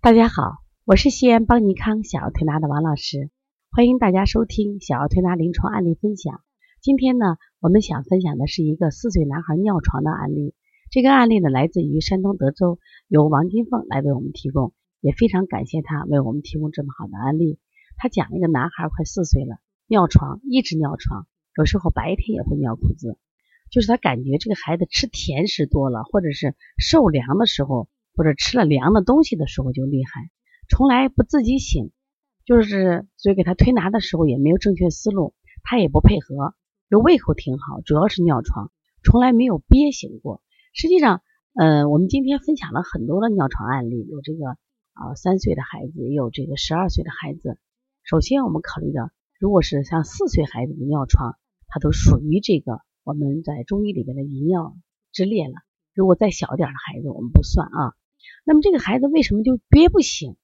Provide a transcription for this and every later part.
大家好，我是西安邦尼康小儿推拿的王老师，欢迎大家收听小儿推拿临床案例分享。今天呢，我们想分享的是一个四岁男孩尿床的案例。这个案例呢，来自于山东德州，由王金凤来为我们提供，也非常感谢他为我们提供这么好的案例。他讲一个男孩快四岁了，尿床，一直尿床，有时候白天也会尿裤子，就是他感觉这个孩子吃甜食多了，或者是受凉的时候。或者吃了凉的东西的时候就厉害，从来不自己醒，就是所以给他推拿的时候也没有正确思路，他也不配合，就胃口挺好，主要是尿床，从来没有憋醒过。实际上，呃，我们今天分享了很多的尿床案例，有这个啊三岁的孩子，也有这个十二岁的孩子。首先我们考虑的，如果是像四岁孩子的尿床，它都属于这个我们在中医里边的遗尿之列了。如果再小点的孩子，我们不算啊。那么这个孩子为什么就憋不醒？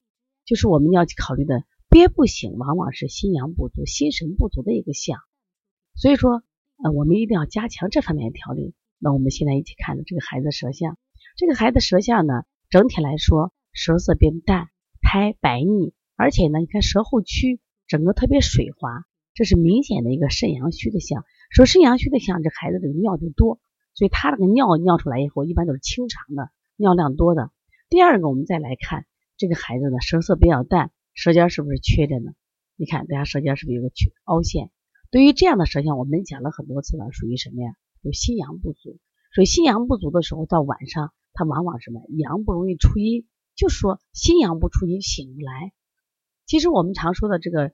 就是我们要去考虑的，憋不醒往往是心阳不足、心神不足的一个象。所以说，呃，我们一定要加强这方面的调理。那我们现在一起看的这个孩子舌象，这个孩子舌象呢，整体来说舌色变淡、苔白腻，而且呢，你看舌后区整个特别水滑，这是明显的一个肾阳虚的象。说肾阳虚的象，这孩子这个尿就多，所以他这个尿尿出来以后，一般都是清长的，尿量多的。第二个，我们再来看这个孩子的舌色比较淡，舌尖是不是缺着呢？你看，大家舌尖是不是有个缺凹陷？对于这样的舌象，我们讲了很多次了，属于什么呀？有心阳不足。所以心阳不足的时候，到晚上他往往什么？阳不容易出阴，就说心阳不出阴，醒不来。其实我们常说的这个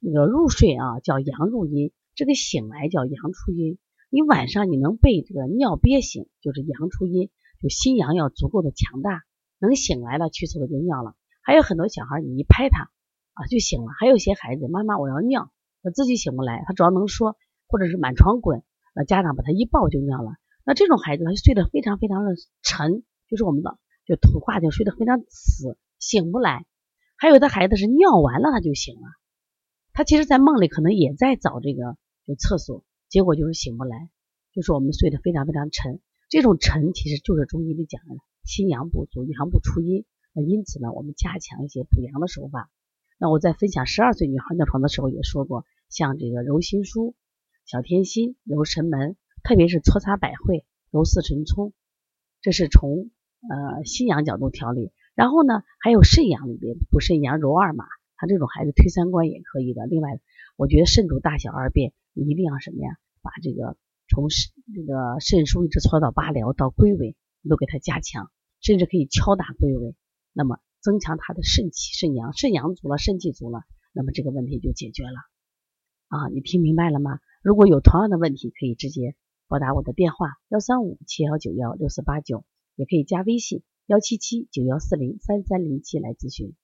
那个入睡啊，叫阳入阴；这个醒来叫阳出阴。你晚上你能被这个尿憋醒，就是阳出阴，就心阳要足够的强大。能醒来了，去厕所就尿了。还有很多小孩，你一拍他啊就醒了。还有些孩子，妈妈我要尿，他自己醒不来，他只要能说，或者是满床滚，那家长把他一抱就尿了。那这种孩子他睡得非常非常的沉，就是我们的就土话就睡得非常死，醒不来。还有的孩子是尿完了他就醒了，他其实在梦里可能也在找这个就厕所，结果就是醒不来，就是我们睡得非常非常沉。这种沉其实就是中医里讲的。心阳不足，阳不出阴，那因此呢，我们加强一些补阳的手法。那我在分享十二岁女孩尿床的时候也说过，像这个揉心腧、小天心、揉神门，特别是搓擦百会、揉四神聪，这是从呃心阳角度调理。然后呢，还有肾阳里边补肾阳、揉二马，他这种孩子推三关也可以的。另外，我觉得肾主大小二便，一定要什么呀？把这个从肾这个肾腧一直搓到八髎到龟尾，都给它加强。甚至可以敲打归位，那么增强他的肾气、肾阳，肾阳足了，肾气足了，那么这个问题就解决了。啊，你听明白了吗？如果有同样的问题，可以直接拨打我的电话幺三五七幺九幺六四八九，也可以加微信幺七七九幺四零三三零七来咨询。